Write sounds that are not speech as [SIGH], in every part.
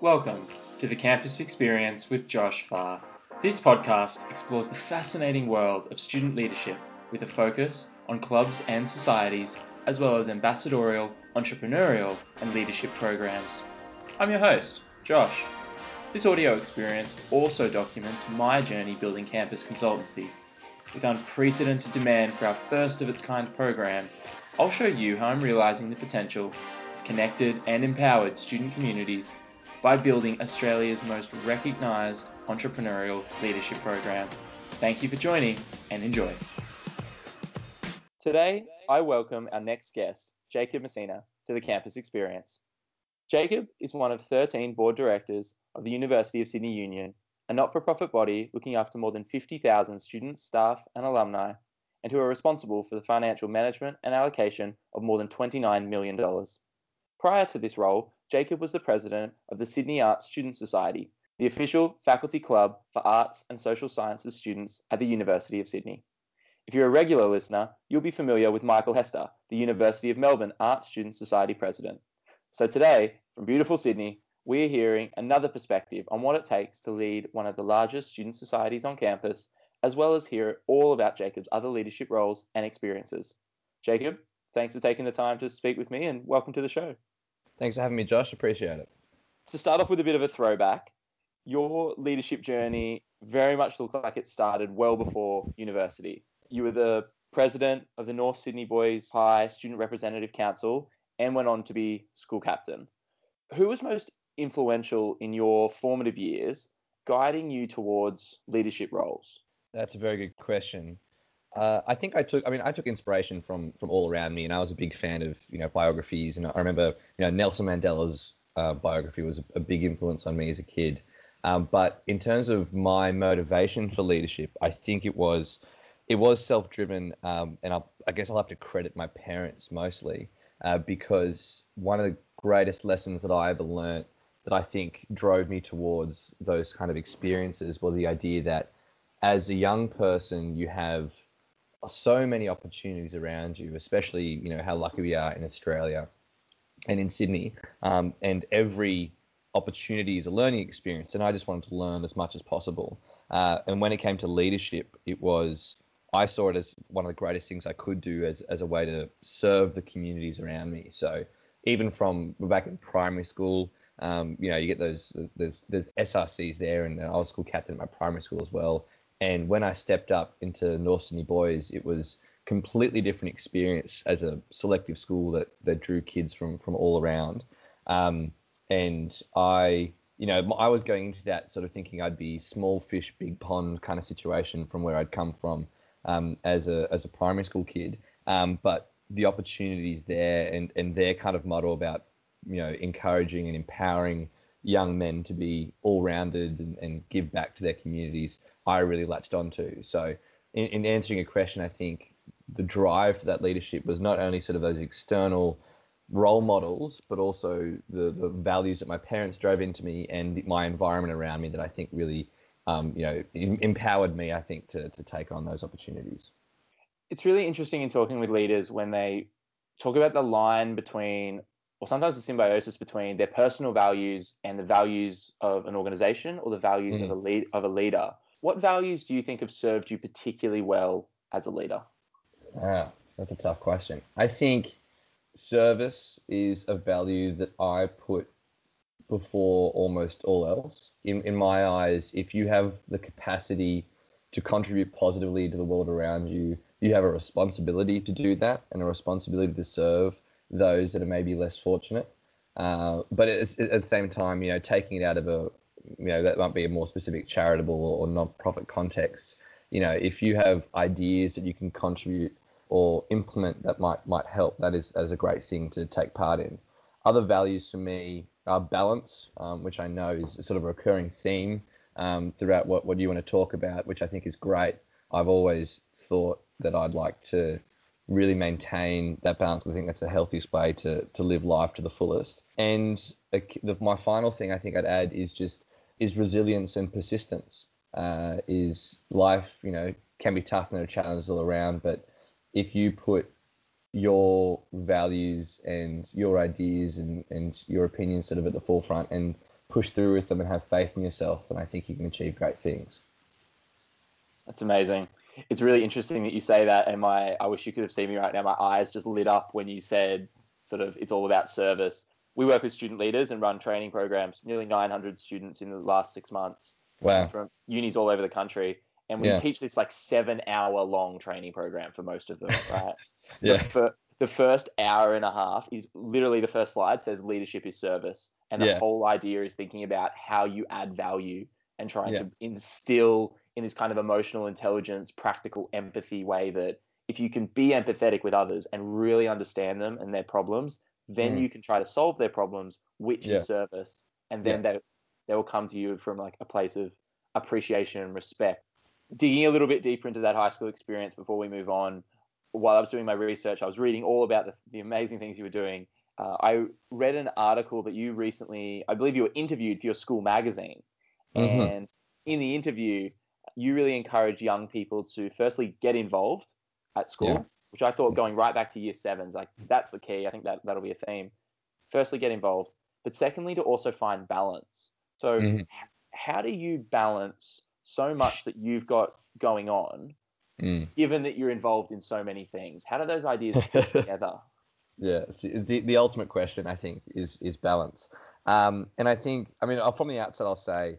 Welcome to the Campus Experience with Josh Farr. This podcast explores the fascinating world of student leadership with a focus on clubs and societies, as well as ambassadorial, entrepreneurial, and leadership programs. I'm your host, Josh. This audio experience also documents my journey building campus consultancy. With unprecedented demand for our first of its kind program, I'll show you how I'm realizing the potential of connected and empowered student communities by building Australia's most recognised entrepreneurial leadership program. Thank you for joining and enjoy. Today, I welcome our next guest, Jacob Masina, to the campus experience. Jacob is one of 13 board directors of the University of Sydney Union, a not for profit body looking after more than 50,000 students, staff, and alumni, and who are responsible for the financial management and allocation of more than $29 million. Prior to this role, Jacob was the president of the Sydney Arts Student Society, the official faculty club for arts and social sciences students at the University of Sydney. If you're a regular listener, you'll be familiar with Michael Hester, the University of Melbourne Arts Student Society president. So today, from beautiful Sydney, we're hearing another perspective on what it takes to lead one of the largest student societies on campus, as well as hear all about Jacob's other leadership roles and experiences. Jacob, thanks for taking the time to speak with me and welcome to the show. Thanks for having me, Josh. Appreciate it. To start off with a bit of a throwback, your leadership journey very much looks like it started well before university. You were the president of the North Sydney Boys High Student Representative Council and went on to be school captain. Who was most influential in your formative years, guiding you towards leadership roles? That's a very good question. Uh, I think I took, I mean, I took inspiration from from all around me, and I was a big fan of you know biographies, and I remember you know Nelson Mandela's uh, biography was a, a, big influence on me as a kid. Um, but in terms of my motivation for leadership, I think it was it was self-driven, um, and I'll, I guess I'll have to credit my parents mostly uh, because one of the greatest lessons that I ever learned that I think drove me towards those kind of experiences was the idea that as a young person you have so many opportunities around you, especially you know how lucky we are in Australia and in Sydney, um, and every opportunity is a learning experience. And I just wanted to learn as much as possible. Uh, and when it came to leadership, it was I saw it as one of the greatest things I could do as as a way to serve the communities around me. So even from back in primary school, um, you know, you get those there's, there's SRCs there, and I was school captain at my primary school as well. And when I stepped up into North Sydney Boys, it was completely different experience as a selective school that, that drew kids from, from all around. Um, and I, you know, I was going into that sort of thinking I'd be small fish, big pond kind of situation from where I'd come from um, as a as a primary school kid. Um, but the opportunities there and, and their kind of model about, you know, encouraging and empowering young men to be all rounded and, and give back to their communities I really latched onto. So, in, in answering a question, I think the drive for that leadership was not only sort of those external role models, but also the, the values that my parents drove into me and my environment around me that I think really, um, you know, em- empowered me. I think to to take on those opportunities. It's really interesting in talking with leaders when they talk about the line between, or sometimes the symbiosis between their personal values and the values of an organization or the values mm. of a lead of a leader. What values do you think have served you particularly well as a leader? Ah, that's a tough question. I think service is a value that I put before almost all else. In, in my eyes, if you have the capacity to contribute positively to the world around you, you have a responsibility to do that and a responsibility to serve those that are maybe less fortunate. Uh, but at the same time, you know, taking it out of a you know that might be a more specific charitable or non-profit context. You know, if you have ideas that you can contribute or implement that might might help, that is as a great thing to take part in. Other values for me are balance, um, which I know is sort of a recurring theme um, throughout what, what you want to talk about, which I think is great. I've always thought that I'd like to really maintain that balance. I think that's the healthiest way to, to live life to the fullest. And the, my final thing I think I'd add is just is resilience and persistence. Uh, is life, you know, can be tough and there are challenges all around, but if you put your values and your ideas and, and your opinions sort of at the forefront and push through with them and have faith in yourself, then I think you can achieve great things. That's amazing. It's really interesting that you say that, and my I wish you could have seen me right now. My eyes just lit up when you said sort of it's all about service. We work with student leaders and run training programs. Nearly 900 students in the last six months. Wow. From unis all over the country, and we Yeah. teach this like seven hour long training program for most of them, [LAUGHS] right? Yeah. The first hour and a half is literally the first slide says leadership is service, and the Yeah. whole idea is thinking about how you add value and trying Yeah. to instill in this kind of emotional intelligence, practical empathy way that if you can be empathetic with others and really understand them and their problems, then Mm. you can try to solve their problems, which Yeah. is service, and then they they will come to you from like a place of appreciation and respect. Digging a little bit deeper into that high school experience before we move on, while I was doing my research, I was reading all about the, the amazing things you were doing. Uh, I read an article that you recently, I believe you were interviewed for your school magazine. Mhm. And in the interview, you really encourage young people to firstly get involved at school, Yeah. which I thought going right back to year sevens, like that's the key. I think that that'll be a theme. Firstly, get involved, but secondly, to also find balance. So, Mhm. h- how do you balance so much that you've got going on, Mm. given that you're involved in so many things? How do those ideas fit [LAUGHS] together? Yeah, the the ultimate question I think is is balance. Um, and I think I mean I'll- from the outset I'll say uh,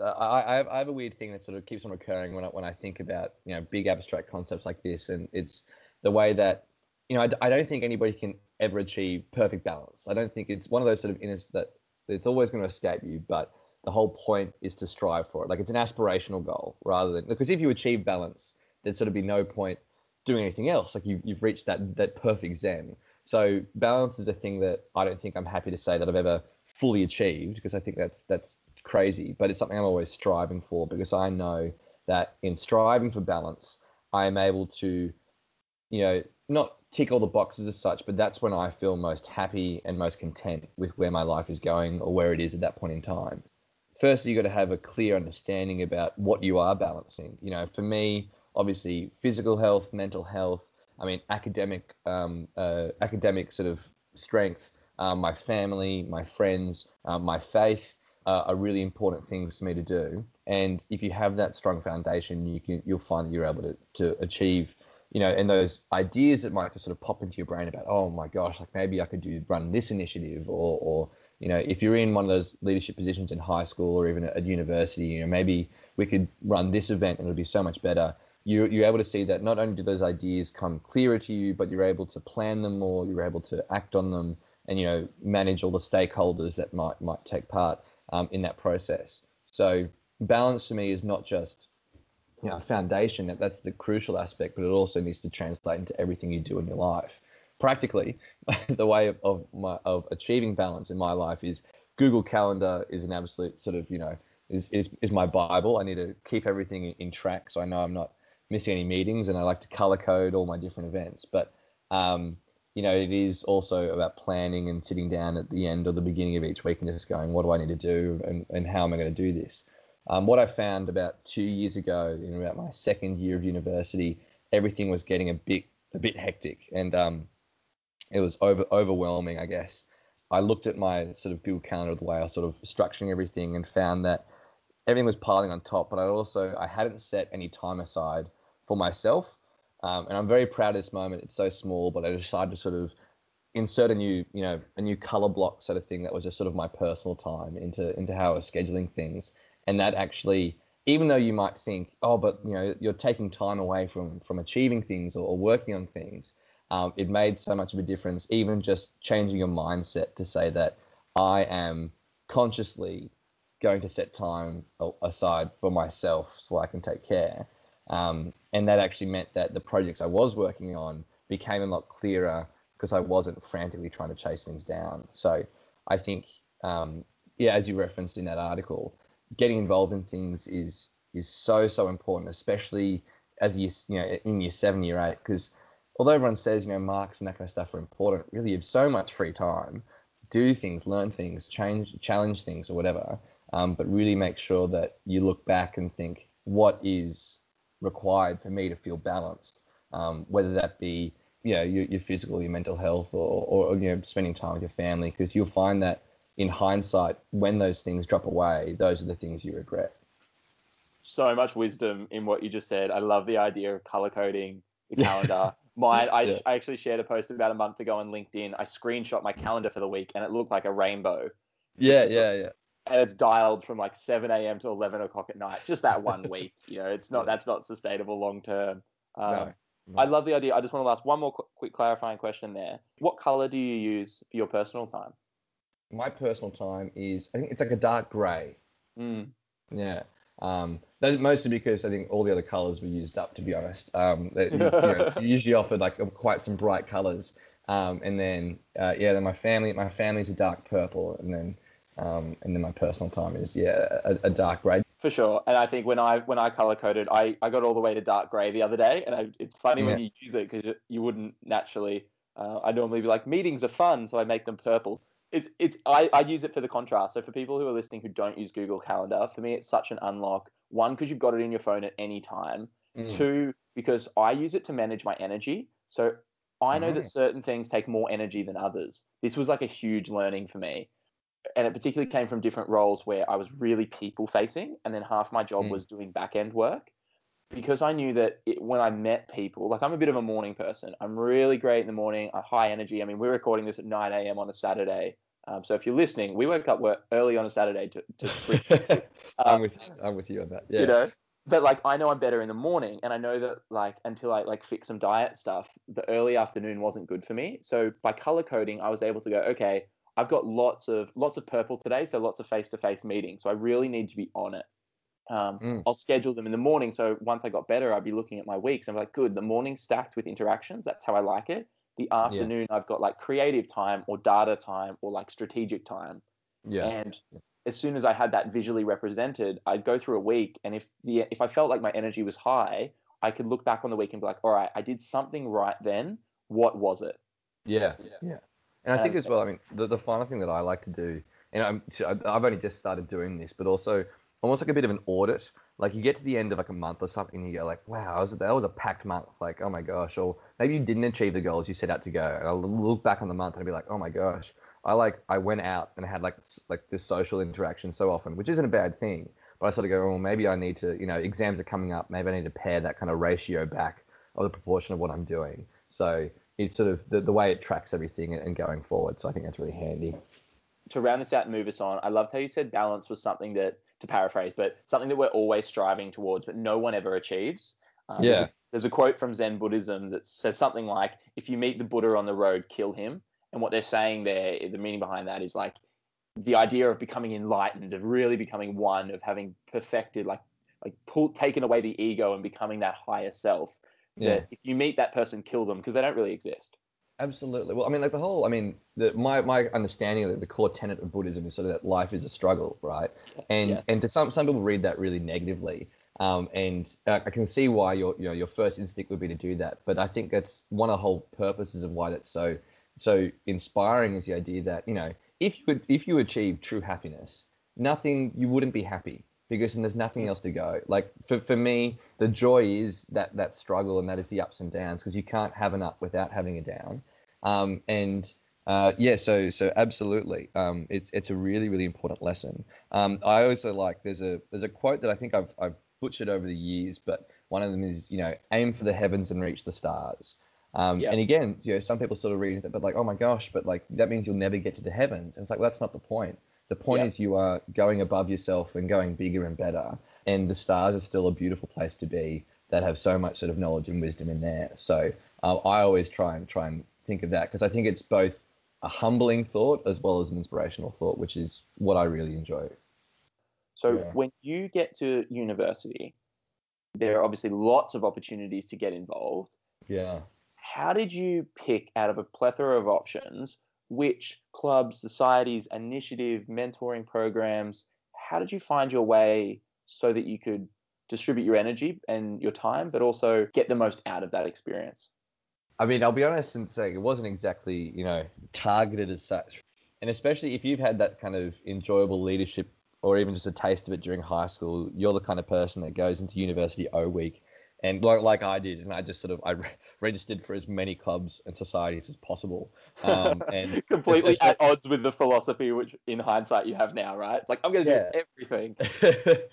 Uh, I I have, I have a weird thing that sort of keeps on recurring when I when I think about you know big abstract concepts like this, and it's the way that you know I, I don't think anybody can ever achieve perfect balance. I don't think it's one of those sort of inners that it's always going to escape you, but the whole point is to strive for it. Like it's an aspirational goal rather than because if you achieve balance, there'd sort of be no point doing anything else. Like you, you've reached that that perfect zen. So balance is a thing that I don't think I'm happy to say that I've ever fully achieved because I think that's that's crazy. But it's something I'm always striving for because I know that in striving for balance, I am able to, you know, not tick all the boxes as such, but that's when I feel most happy and most content with where my life is going or where it is at that point in time. First, you've got to have a clear understanding about what you are balancing. You know, for me, obviously, physical health, mental health. I mean, academic, um, uh, academic sort of strength. Um, my family, my friends, um, my faith uh, are really important things for me to do. And if you have that strong foundation, you can you'll find that you're able to to achieve you know, and those ideas that might just sort of pop into your brain about, oh my gosh, like maybe I could do run this initiative, or, or you know, if you're in one of those leadership positions in high school or even at university, you know, maybe we could run this event and it'll be so much better. You, you're able to see that not only do those ideas come clearer to you, but you're able to plan them more, you're able to act on them, and you know, manage all the stakeholders that might might take part um, in that process. So balance to me is not just you know, foundation, that that's the crucial aspect, but it also needs to translate into everything you do in your life. Practically, [LAUGHS] the way of, of my of achieving balance in my life is Google Calendar is an absolute sort of you know is is, is my bible. I need to keep everything in, in track so I know I'm not missing any meetings, and I like to color code all my different events. But um, you know, it is also about planning and sitting down at the end or the beginning of each week and just going, what do I need to do, and, and how am I going to do this? Um, what I found about two years ago, in about my second year of university, everything was getting a bit a bit hectic, and um, it was over overwhelming, I guess. I looked at my sort of Google Calendar, the way I was sort of structuring everything, and found that everything was piling on top. But I also I hadn't set any time aside for myself, um, and I'm very proud of this moment. It's so small, but I decided to sort of insert a new, you know, a new color block sort of thing that was just sort of my personal time into into how I was scheduling things, and that actually, even though you might think, oh, but you know, you're taking time away from from achieving things or, or working on things, um, it made so much of a difference. Even just changing your mindset to say that I am consciously going to set time aside for myself so I can take care. Um, and that actually meant that the projects I was working on became a lot clearer because I wasn't frantically trying to chase things down. So I think, um, yeah, as you referenced in that article, getting involved in things is is so so important, especially as you you know in year seven, year eight, because although everyone says you know marks and that kind of stuff are important, really you have so much free time, do things, learn things, change, challenge things or whatever. Um, but really make sure that you look back and think what is required for me to feel balanced, um, whether that be you know your, your physical, your mental health, or, or you know spending time with your family, because you'll find that in hindsight, when those things drop away, those are the things you regret. So much wisdom in what you just said. I love the idea of color coding the [LAUGHS] calendar. Mine, I, yeah. I actually shared a post about a month ago on LinkedIn. I screenshot my calendar for the week and it looked like a rainbow. Yeah, yeah, yeah. And it's dialed from like 7 a.m. to 11 o'clock at night. Just that one week. [LAUGHS] You know, it's not that's not sustainable long term. Um, no, no. I love the idea. I just want to ask one more qu- quick clarifying question there. What color do you use for your personal time? My personal time is I think it's like a dark gray. Mm. Yeah. Um, that mostly because I think all the other colours were used up. To be honest, um, they, you, know, [LAUGHS] usually offered like quite some bright colours. Um, and then uh, yeah, then my family, my family's a dark purple, and then um, and then my personal time is yeah a, a, dark grey. For sure, and I think when I when I color coded, I, I got all the way to dark grey the other day, and I, it's funny yeah. when you use it because you wouldn't naturally. Uh, I normally be like meetings are fun, so I make them purple it's it's I, I use it for the contrast. So for people who are listening who don't use Google Calendar, for me it's such an unlock. One, because you've got it in your phone at any time. Mm. Two, because I use it to manage my energy. So I know that certain things take more energy than others. This was like a huge learning for me. And it particularly came from different roles where I was really people facing, and then half my job mm. was doing back end work. Because I knew that it, when I met people, like I'm a bit of a morning person. I'm really great in the morning, I'm high energy. I mean, we're recording this at 9 a.m. on a Saturday. Um, so if you're listening, we woke up early on a Saturday to. to [LAUGHS] um, I'm with you. I'm with you on that. Yeah. You know, but like I know I'm better in the morning, and I know that like until I like fix some diet stuff, the early afternoon wasn't good for me. So by color coding, I was able to go, okay, I've got lots of lots of purple today, so lots of face-to-face meetings. So I really need to be on it. Um, mm. I'll schedule them in the morning. So once I got better, I'd be looking at my weeks. I'm like, good, the morning stacked with interactions. That's how I like it the afternoon yeah. I've got like creative time or data time or like strategic time. Yeah. And as soon as I had that visually represented, I'd go through a week and if the if I felt like my energy was high, I could look back on the week and be like, all right, I did something right then. What was it? Yeah. Yeah. yeah. And I think um, as well, I mean, the, the final thing that I like to do, and I'm, I've only just started doing this, but also almost like a bit of an audit like you get to the end of like a month or something, and you go like, wow, was, that was a packed month. Like, oh my gosh, or maybe you didn't achieve the goals you set out to go. And I'll look back on the month and I'll be like, oh my gosh, I like I went out and had like like this social interaction so often, which isn't a bad thing. But I sort of go, well, maybe I need to, you know, exams are coming up. Maybe I need to pare that kind of ratio back of the proportion of what I'm doing. So it's sort of the, the way it tracks everything and going forward. So I think that's really handy. To round this out and move us on, I loved how you said balance was something that to paraphrase, but something that we're always striving towards, but no one ever achieves. Um, yeah. There's a, there's a quote from Zen Buddhism that says something like, "If you meet the Buddha on the road, kill him." And what they're saying there, the meaning behind that is like the idea of becoming enlightened, of really becoming one, of having perfected, like like pull, taken away the ego and becoming that higher self. Yeah. That if you meet that person, kill them because they don't really exist. Absolutely. Well, I mean, like the whole, I mean, the, my my understanding of the, the core tenet of Buddhism is sort of that life is a struggle, right? And yes. and to some some people read that really negatively. Um, and uh, I can see why your you know your first instinct would be to do that, but I think that's one of the whole purposes of why that's so so inspiring is the idea that you know if you if you achieve true happiness, nothing you wouldn't be happy because and there's nothing else to go. Like for, for me, the joy is that that struggle and that is the ups and downs because you can't have an up without having a down. Um, and uh, yeah, so so absolutely, um, it's it's a really really important lesson. Um, I also like there's a there's a quote that I think I've I've butchered over the years, but one of them is you know aim for the heavens and reach the stars. Um, yep. And again, you know, some people sort of read that, but like, oh my gosh, but like that means you'll never get to the heavens. And it's like, well, that's not the point. The point yep. is you are going above yourself and going bigger and better. And the stars are still a beautiful place to be that have so much sort of knowledge and wisdom in there. So uh, I always try and try and think of that because I think it's both a humbling thought as well as an inspirational thought, which is what I really enjoy. So yeah. when you get to university, there are obviously lots of opportunities to get involved. Yeah. How did you pick out of a plethora of options which clubs, societies, initiative, mentoring programs, how did you find your way so that you could distribute your energy and your time, but also get the most out of that experience? I mean, I'll be honest and say it wasn't exactly, you know, targeted as such. And especially if you've had that kind of enjoyable leadership or even just a taste of it during high school, you're the kind of person that goes into university O week and like, like I did, and I just sort of I, registered for as many clubs and societies as possible. [LAUGHS] Um, and completely at odds with the philosophy, which in hindsight you have now, right? It's like I'm going to yeah. do everything.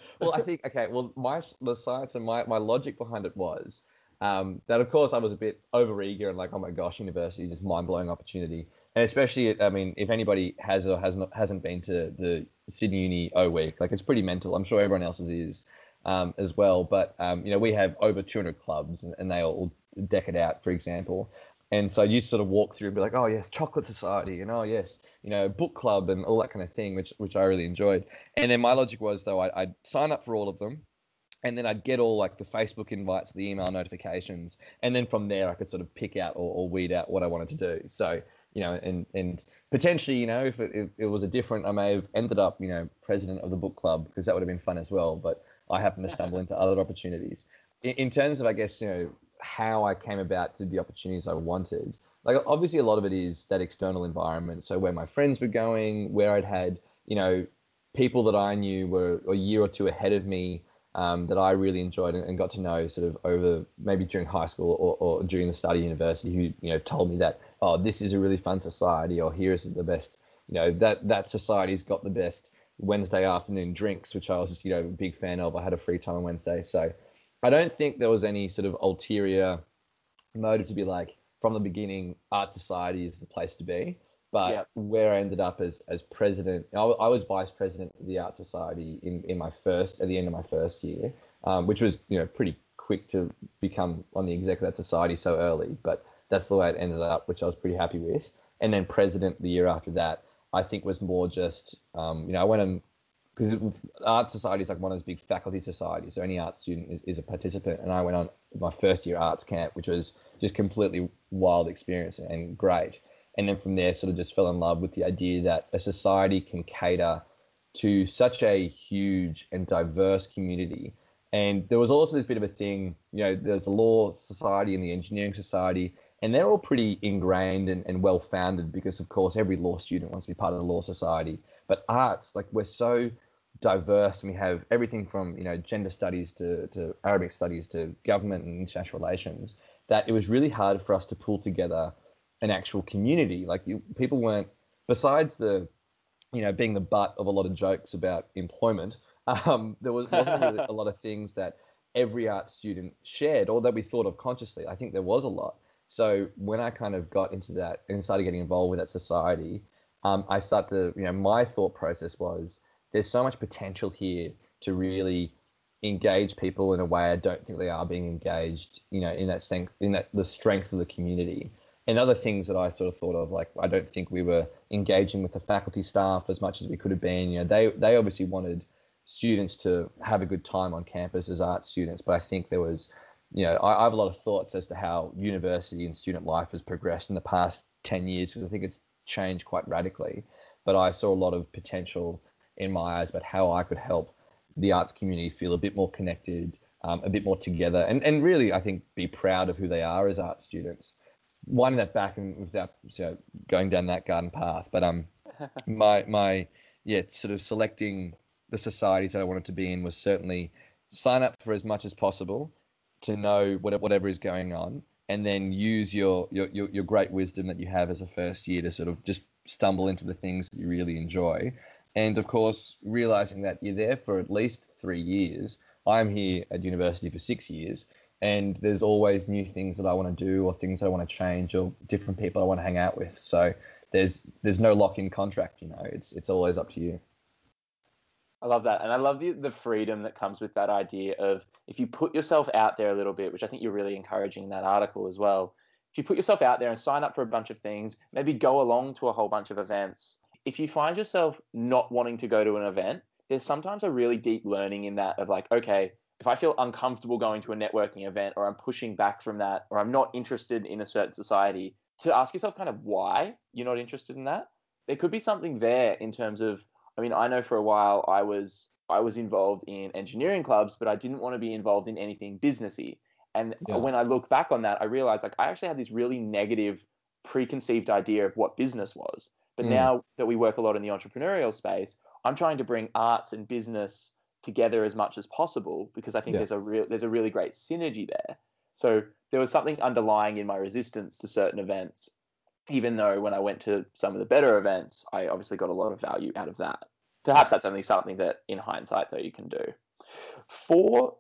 [LAUGHS] well, I think okay. Well, my the science and my my logic behind it was um, that of course I was a bit over eager and like, oh my gosh, university is this mind blowing opportunity. And especially, I mean, if anybody has or has not, hasn't been to the Sydney Uni O Week, like it's pretty mental. I'm sure everyone else's is um, as well. But um, you know, we have over 200 clubs, and, and, they all deck it out, for example. And so you sort of walk through and be like, oh yes, chocolate society, and oh yes, you know, book club, and all that kind of thing, which which I really enjoyed. And then my logic was though, I, I'd sign up for all of them, and then I'd get all like the Facebook invites, the email notifications, and then from there I could sort of pick out or, or weed out what I wanted to do. So you know, and and potentially, you know, if it, if it was a different, I may have ended up, you know, president of the book club because that would have been fun as well. But I happened to stumble [LAUGHS] into other opportunities. In, in terms of, I guess, you know, how I came about to the opportunities I wanted. Like obviously, a lot of it is that external environment. So where my friends were going, where I'd had, you know, people that I knew were a year or two ahead of me um, that I really enjoyed and, got to know sort of over maybe during high school or, or during the study university who you know told me that oh this is a really fun society or here is the best you know that that society's got the best Wednesday afternoon drinks which I was you know a big fan of I had a free time on Wednesday so I don't think there was any sort of ulterior motive to be like from the beginning art society is the place to be but yep. where I ended up as as president, I, I, was vice president of the Art Society in, in my first at the end of my first year, um, which was you know pretty quick to become on the exec of that society so early. But that's the way it ended up, which I was pretty happy with. And then president the year after that, I think was more just um, you know I went and because art society is like one of those big faculty societies, so any art student is, is a participant. And I went on my first year arts camp, which was just completely wild experience and great and then from there sort of just fell in love with the idea that a society can cater to such a huge and diverse community. And there was also this bit of a thing, you know, there's the law society and the engineering society, and they're all pretty ingrained and, and well founded because, of course, every law student wants to be part of the law society. But arts, like, we're so diverse and we have everything from, you know, gender studies to, to Arabic studies to government and international relations that it was really hard for us to pull together an actual community. Like you, people weren't, besides the, you know, being the butt of a lot of jokes about employment. [LAUGHS] Um, there was wasn't really [LAUGHS] a lot of things that every art student shared or that we thought of consciously. I think there was a lot. So when I kind of got into that and started getting involved with that society, um, I started to, you know, my thought process was there's so much potential here to really engage people in a way I don't think they are being engaged, you know, in that sense, in that the strength of the community and other things that I sort of thought of, like I don't think we were engaging with the faculty staff as much as we could have been. You know, they they obviously wanted students to have a good time on campus as art students, but I think there was, you know, I, I have a lot of thoughts as to how university and student life has progressed in the past 10 years because I think it's changed quite radically. But I saw a lot of potential in my eyes about how I could help the arts community feel a bit more connected, um, a bit more together, and, and really, I think, be proud of who they are as art students winding that back and without you know, going down that garden path, but um, [LAUGHS] my my yeah, sort of selecting the societies that I wanted to be in was certainly sign up for as much as possible to know whatever is going on, and then use your, your your your great wisdom that you have as a first year to sort of just stumble into the things that you really enjoy, and of course realizing that you're there for at least three years. I'm here at university for six years, and there's always new things that I want to do or things I want to change or different people I want to hang out with. So there's there's no lock-in contract, you know. It's it's always up to you. I love that, and I love the the freedom that comes with that idea of if you put yourself out there a little bit, which I think you're really encouraging in that article as well. If you put yourself out there and sign up for a bunch of things, maybe go along to a whole bunch of events. If you find yourself not wanting to go to an event, there's sometimes a really deep learning in that of like, okay, if I feel uncomfortable going to a networking event or I'm pushing back from that or I'm not interested in a certain society, to ask yourself kind of why you're not interested in that. There could be something there in terms of I mean, I know for a while I was I was involved in engineering clubs, but I didn't want to be involved in anything businessy. And yeah. when I look back on that, I realized like I actually had this really negative preconceived idea of what business was. But mm. now that we work a lot in the entrepreneurial space, I'm trying to bring arts and business together as much as possible because I think yeah. there's a real there's a really great synergy there. So there was something underlying in my resistance to certain events, even though when I went to some of the better events, I obviously got a lot of value out of that. Perhaps that's only something that in hindsight though you can do. For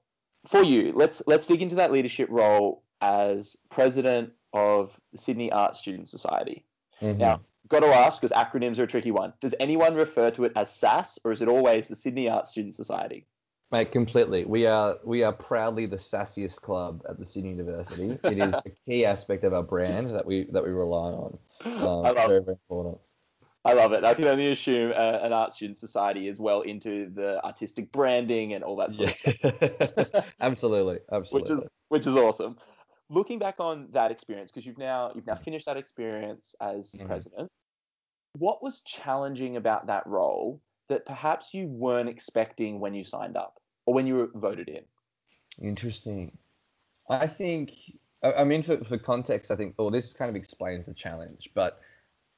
for you, let's let's dig into that leadership role as president of the Sydney Art Student Society. Mm-hmm. Now, got to ask because acronyms are a tricky one. Does anyone refer to it as SASS or is it always the Sydney Art Student Society? Mate, completely. We are we are proudly the sassiest club at the Sydney University. It is a key aspect of our brand that we that we rely on. Um, [LAUGHS] I love very, very important. I love it. I can only assume uh, an art student society is well into the artistic branding and all that sort yeah. of stuff. absolutely, [LAUGHS] absolutely. Which is which is awesome. Looking back on that experience, because you've now you've now finished that experience as mm-hmm. president, what was challenging about that role that perhaps you weren't expecting when you signed up or when you were voted in? Interesting. I think, I mean, for, for context, I think, well, this kind of explains the challenge. But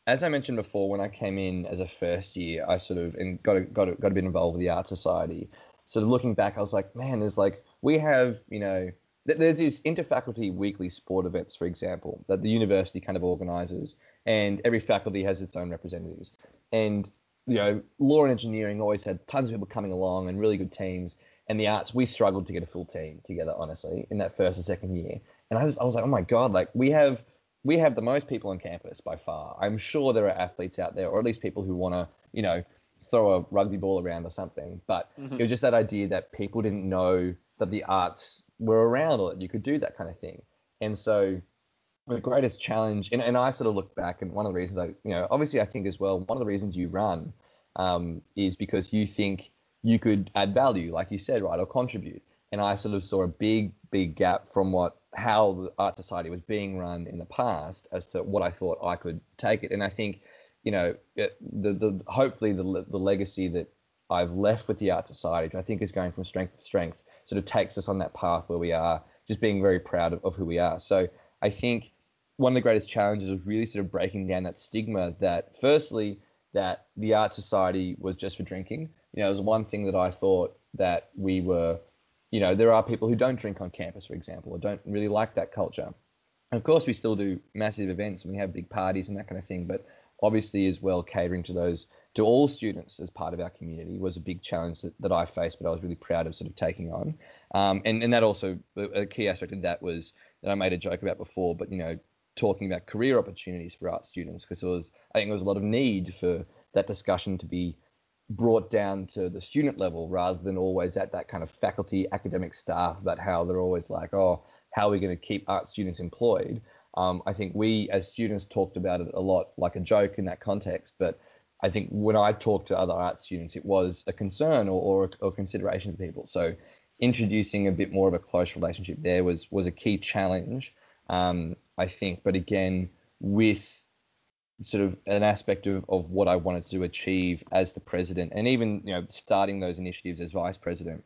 as I mentioned before, when I came in as a first year, I sort of and got a, got a, got a bit involved with the art society. Sort of looking back, I was like, man, there's like we have, you know, there's these interfaculty weekly sport events, for example, that the university kind of organises, and every faculty has its own representatives. And you know, law and engineering always had tons of people coming along and really good teams. And the arts, we struggled to get a full team together, honestly, in that first and second year. And I was, I was like, oh my god, like we have, we have the most people on campus by far. I'm sure there are athletes out there, or at least people who want to, you know, throw a rugby ball around or something. But mm-hmm. it was just that idea that people didn't know that the arts were around or that you could do that kind of thing. And so the greatest challenge, and, and I sort of look back, and one of the reasons I, you know, obviously I think as well, one of the reasons you run um, is because you think you could add value, like you said, right, or contribute. And I sort of saw a big, big gap from what how the art society was being run in the past as to what I thought I could take it. And I think, you know, it, the the hopefully the the legacy that I've left with the art society, I think is going from strength to strength, sort of takes us on that path where we are, just being very proud of, of who we are. So I think one of the greatest challenges was really sort of breaking down that stigma that firstly that the art society was just for drinking. You know, it was one thing that I thought that we were, you know, there are people who don't drink on campus, for example, or don't really like that culture. And of course, we still do massive events and we have big parties and that kind of thing, but obviously as well catering to those to all students as part of our community was a big challenge that, that I faced, but I was really proud of sort of taking on. Um, and, and that also a key aspect of that was that I made a joke about before, but you know, talking about career opportunities for art students because there was I think there was a lot of need for that discussion to be brought down to the student level rather than always at that kind of faculty academic staff about how they're always like oh how are we going to keep art students employed um, I think we as students talked about it a lot like a joke in that context but I think when I talked to other art students it was a concern or, or, or consideration for people so introducing a bit more of a close relationship there was was a key challenge um, I think. But again, with sort of an aspect of, of what I wanted to achieve as the president, and even you know starting those initiatives as vice president,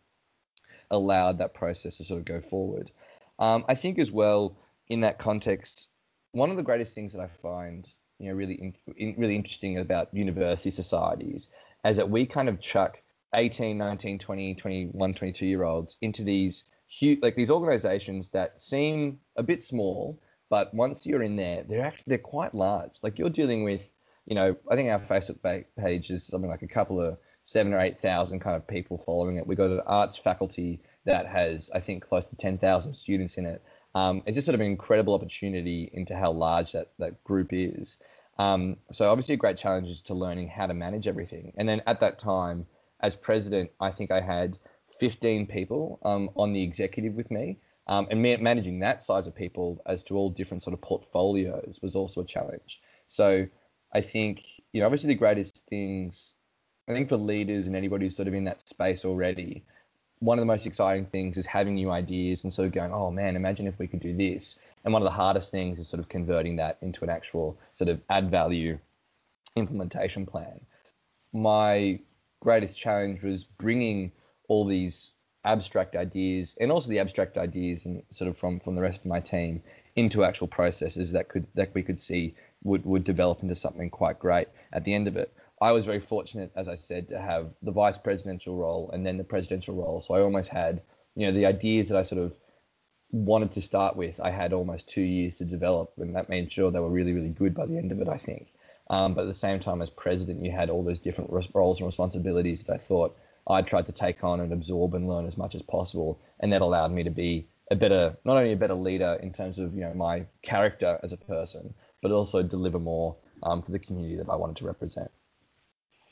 allowed that process to sort of go forward. Um, I think as well in that context, one of the greatest things that I find you know really in, in, really interesting about university societies is that we kind of chuck 18, 19, 20, 21, 22 year olds into these huge like these organizations that seem a bit small but once you're in there, they're actually they're quite large. Like you're dealing with, you know, I think our Facebook page is something like a couple of seven or eight thousand kind of people following it. We've got an arts faculty that has, I think, close to ten thousand students in it. Um, it's just sort of an incredible opportunity into how large that, that group is. Um, so obviously a great challenge is to learning how to manage everything. And then at that time, as president, I think I had 15 people um, on the executive with me. Um, and ma- managing that size of people as to all different sort of portfolios was also a challenge. So I think, you know, obviously the greatest things, I think for leaders and anybody who's sort of in that space already, one of the most exciting things is having new ideas and sort of going, oh man, imagine if we could do this. And one of the hardest things is sort of converting that into an actual sort of add value implementation plan. My greatest challenge was bringing all these abstract ideas and also the abstract ideas and sort of from from the rest of my team into actual processes that could that we could see would would develop into something quite great at the end of it. I was very fortunate, as I said, to have the vice presidential role and then the presidential role. So I almost had, you know, the ideas that I sort of wanted to start with, I had almost two years to develop, and that made sure they were really, really good by the end of it, I think. Um, but at the same time, as president, you had all those different roles and responsibilities that I thought I tried to take on and absorb and learn as much as possible, and that allowed me to be a better, not only a better leader in terms of you know my character as a person, but also deliver more um, for the community that I wanted to represent.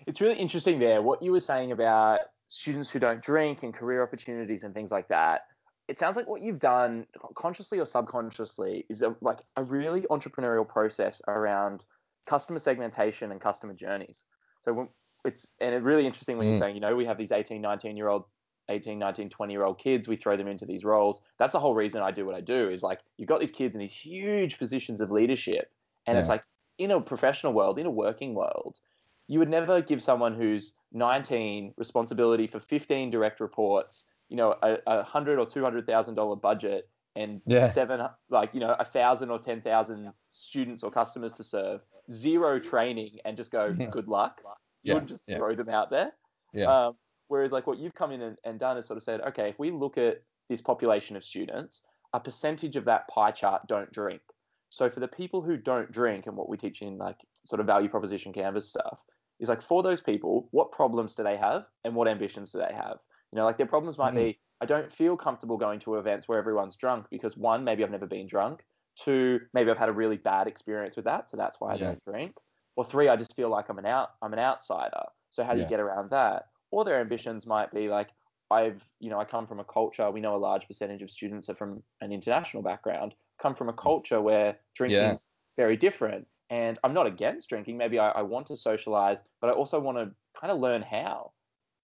It's really interesting there what you were saying about students who don't drink and career opportunities and things like that. It sounds like what you've done, consciously or subconsciously, is a, like a really entrepreneurial process around customer segmentation and customer journeys. So it's and it's really interesting when mm. you're saying, you know, we have these 18, 19 year old 18, 19, 20 year old kids, we throw them into these roles. That's the whole reason I do what I do is like you've got these kids in these huge positions of leadership. And yeah. it's like in a professional world, in a working world, you would never give someone who's 19 responsibility for 15 direct reports, you know, a, a hundred or two hundred thousand dollar budget and yeah. seven like you know a thousand or ten thousand students or customers to serve, zero training, and just go good luck. You wouldn't just throw them out there. Yeah. Um, whereas like what you've come in and, and done is sort of said, okay, if we look at this population of students, a percentage of that pie chart don't drink. So for the people who don't drink and what we teach in like sort of value proposition canvas stuff is like for those people, what problems do they have and what ambitions do they have? You know, like their problems might mm-hmm. be I don't feel comfortable going to events where everyone's drunk because one, maybe I've never been drunk. Two, maybe I've had a really bad experience with that, so that's why I yeah. don't drink. Or three, I just feel like I'm an out I'm an outsider. So how do yeah. you get around that? Or their ambitions might be like I've you know I come from a culture. We know a large percentage of students are from an international background. Come from a culture where drinking yeah. very different. And I'm not against drinking. Maybe I, I want to socialize, but I also want to kind of learn how.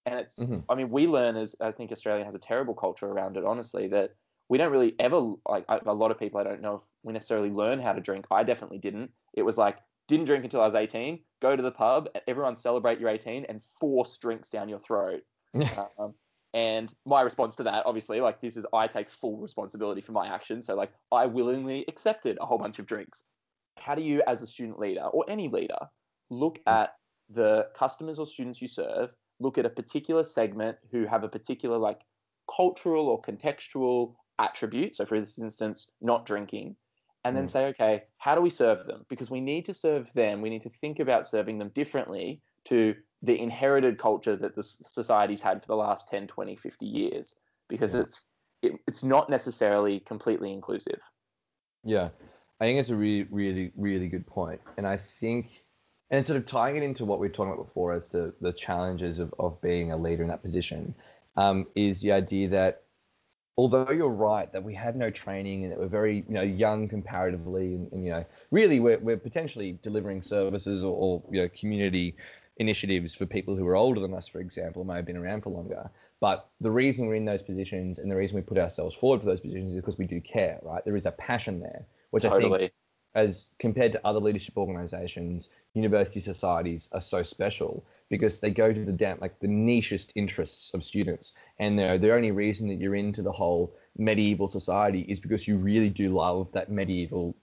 And it's, mm-hmm. I mean, we learn as I think Australia has a terrible culture around it, honestly, that we don't really ever, like a lot of people, I don't know if we necessarily learn how to drink. I definitely didn't. It was like, didn't drink until I was 18, go to the pub, everyone celebrate your 18 and force drinks down your throat. [LAUGHS] um, and my response to that, obviously, like this is I take full responsibility for my actions. So like I willingly accepted a whole bunch of drinks. How do you, as a student leader or any leader, look at the customers or students you serve look at a particular segment who have a particular like cultural or contextual attribute. So, for this instance, not drinking, and then mm. say, okay, how do we serve them? Because we need to serve them. We need to think about serving them differently to the inherited culture that the society's had for the last 10, 20, 50 years, because yeah. it's it, it's not necessarily completely inclusive. Yeah, I think it's a really, really, really good point, and I think and sort of tying it into what we were talking about before as to the challenges of, of being a leader in that position um, is the idea that although you're right that we have no training and that we're very you know young comparatively and, and you know really we're, we're potentially delivering services or, or, you know community initiatives for people who are older than us for example may have been around for longer but the reason we're in those positions and the reason we put ourselves forward for those positions is because we do care right there is a passion there which totally. i think as compared to other leadership organizations, university societies are so special because they go to the down like the nichest interests of students, and the the only reason that you're into the whole medieval society is because you really do love that medieval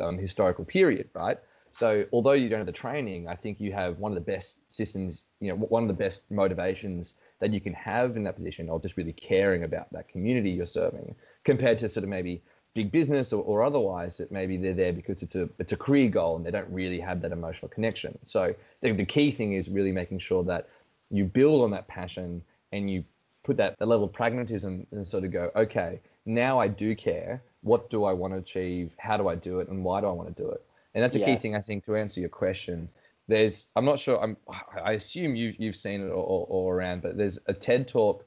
um, historical period, right? So although you don't have the training, I think you have one of the best systems, you know, one of the best motivations that you can have in that position, or just really caring about that community you're serving, compared to sort of maybe big business or, or otherwise that maybe they're there because it's a it's a career goal and they don't really have that emotional connection. So the, the key thing is really making sure that you build on that passion and you put that, that level of pragmatism and sort of go, okay, now I do care. What do I want to achieve? How do I do it? And why do I want to do it? And that's a yes. key thing I think to answer your question. There's, I'm not sure, I'm, I assume you, you've seen it or, or around, but there's a TED talk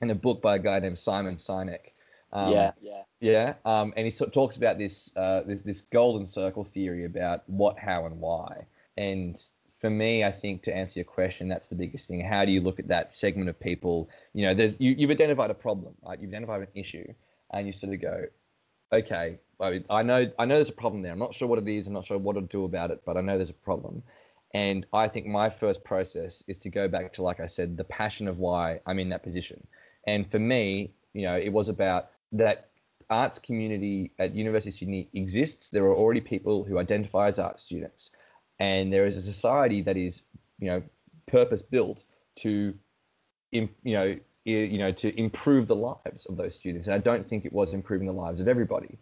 and a book by a guy named Simon Sinek um, yeah, yeah, yeah. Um, and he sort of talks about this, uh, this this golden circle theory about what, how, and why. And for me, I think to answer your question, that's the biggest thing. How do you look at that segment of people? You know, there's you, you've identified a problem, right? You've identified an issue, and you sort of go, okay, I know I know there's a problem there. I'm not sure what it is. I'm not sure what to do about it, but I know there's a problem. And I think my first process is to go back to, like I said, the passion of why I'm in that position. And for me, you know, it was about that arts community at University of Sydney exists. There are already people who identify as art students, and there is a society that is, you know, purpose built to, you know, you know, to improve the lives of those students. And I don't think it was improving the lives of everybody.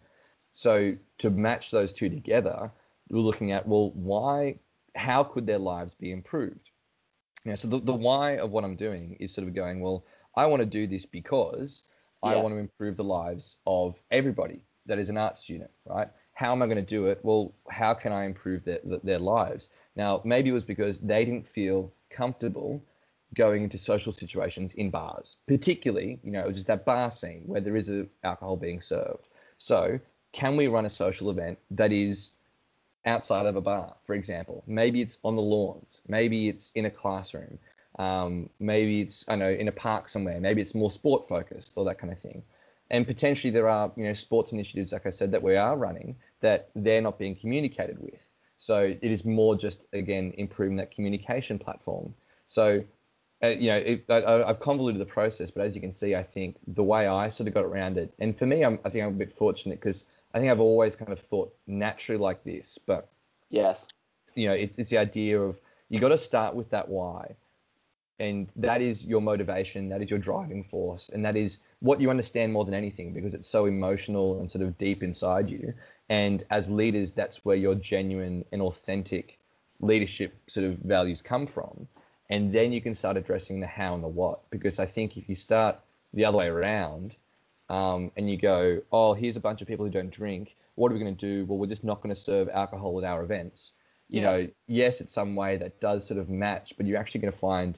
So to match those two together, we're looking at well, why, how could their lives be improved? You know, so the, the why of what I'm doing is sort of going, well, I want to do this because I Yes. want to improve the lives of everybody that is an art student, right? How am I going to do it? Well, how can I improve their, their lives? Now, maybe it was because they didn't feel comfortable going into social situations in bars, particularly, you know, just that bar scene where there is a alcohol being served. So, can we run a social event that is outside of a bar, for example? Maybe it's on the lawns, maybe it's in a classroom, um, maybe it's I know in a park somewhere, maybe it's more sport focused or that kind of thing. And potentially there are you know sports initiatives, like I said, that we are running that they're not being communicated with. So it is more just again improving that communication platform. So uh, you know, it, I, I've convoluted the process, but as you can see, I think the way I sort of got around it, and for me, I'm, I think I'm a bit fortunate because I think I've always kind of thought naturally like this, but Yes. you know, it's, it's the idea of you got to start with that why, and that is your motivation, that is your driving force, and that is what you understand more than anything because it's so emotional and sort of deep inside you. And as leaders, that's where your genuine and authentic leadership sort of values come from. And then you can start addressing the how and the what. Because I think if you start the other way around, um, and you go, oh, here's a bunch of people who don't drink. What are we going to do? Well, we're just not going to serve alcohol at our events. You Yeah. know, yes, it's some way that does sort of match, but you're actually going to find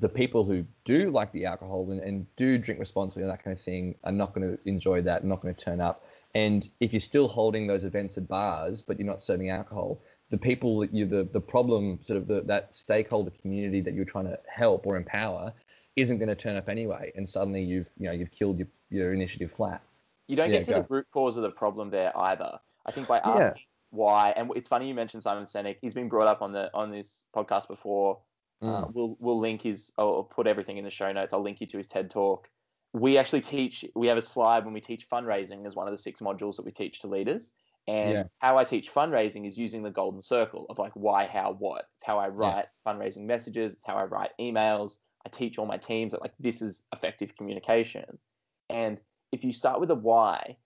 the people who do like the alcohol and, and do drink responsibly and that kind of thing are not going to enjoy that, not going to turn up. And if you're still holding those events at bars, but you're not serving alcohol, the people that you, the, the problem, sort of the, that stakeholder community that you're trying to help or empower, isn't going to turn up anyway. And suddenly you've, you know, you've killed your, your initiative flat. You don't Yeah, get to go. the root cause of the problem there either. I think by Yeah. asking why, and it's funny you mentioned Simon Sinek. He's been brought up on the on this podcast before. Uh, Mm. we'll we'll link his. I'll put everything in the show notes. I'll link you to his TED talk. We actually teach. We have a slide when we teach fundraising as one of the six modules that we teach to leaders. And Yeah. how I teach fundraising is using the golden circle of like why, how, what. It's how I write fundraising messages. It's how I write emails. I teach all my teams that like this is effective communication. And if you start with a why,